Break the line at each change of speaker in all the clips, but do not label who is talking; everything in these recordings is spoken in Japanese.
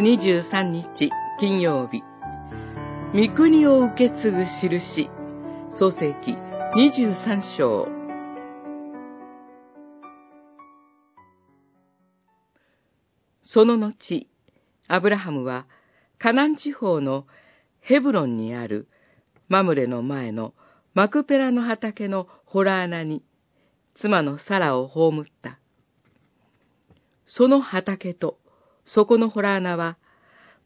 23日金曜日、御国を受け継ぐ印、創世記23章。その後、アブラハムはカナン地方のヘブロンにあるマムレの前のマクペラの畑のホラ穴に妻のサラを葬った。その畑とそこのホラ穴は、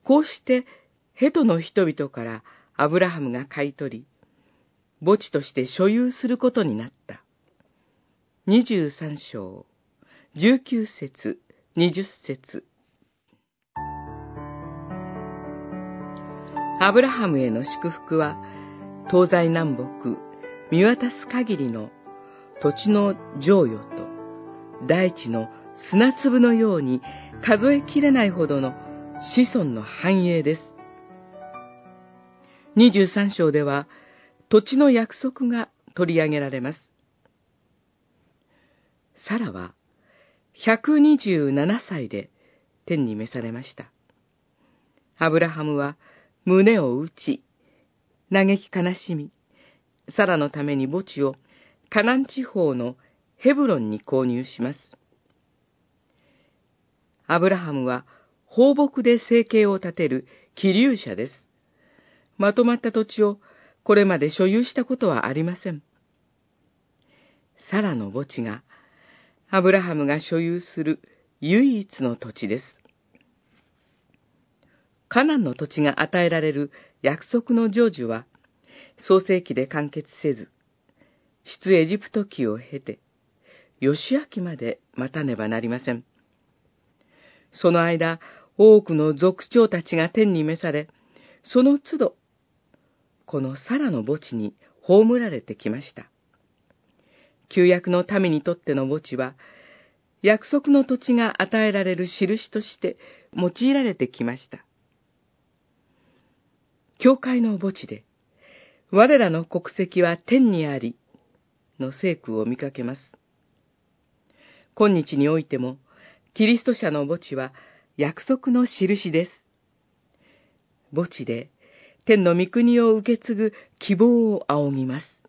こうしてヘトの人々からアブラハムが買い取り、墓地として所有することになった。二十三章、十九節、二十節。アブラハムへの祝福は、東西南北、見渡す限りの土地の剰余と大地の砂粒のように数えきれないほどの子孫の繁栄です。23章では土地の約束が取り上げられます。サラは127歳で天に召されました。アブラハムは胸を打ち、嘆き悲しみ、サラのために墓地をカナン地方のヘブロンに購入します。アブラハムは放牧で生計を立てる気流者です。まとまった土地をこれまで所有したことはありません。サラの墓地がアブラハムが所有する唯一の土地です。カナンの土地が与えられる約束の成就は、創世記で完結せず、出エジプト記を経て、義明まで待たねばなりません。その間、多くの族長たちが天に召され、その都度、このサラの墓地に葬られてきました。旧約の民にとっての墓地は、約束の土地が与えられる印として用いられてきました。教会の墓地で、我らの国籍は天にあり、の聖句を見かけます。今日においても、キリスト者の墓地は約束の印です。墓地で天の御国を受け継ぐ希望を仰ぎます。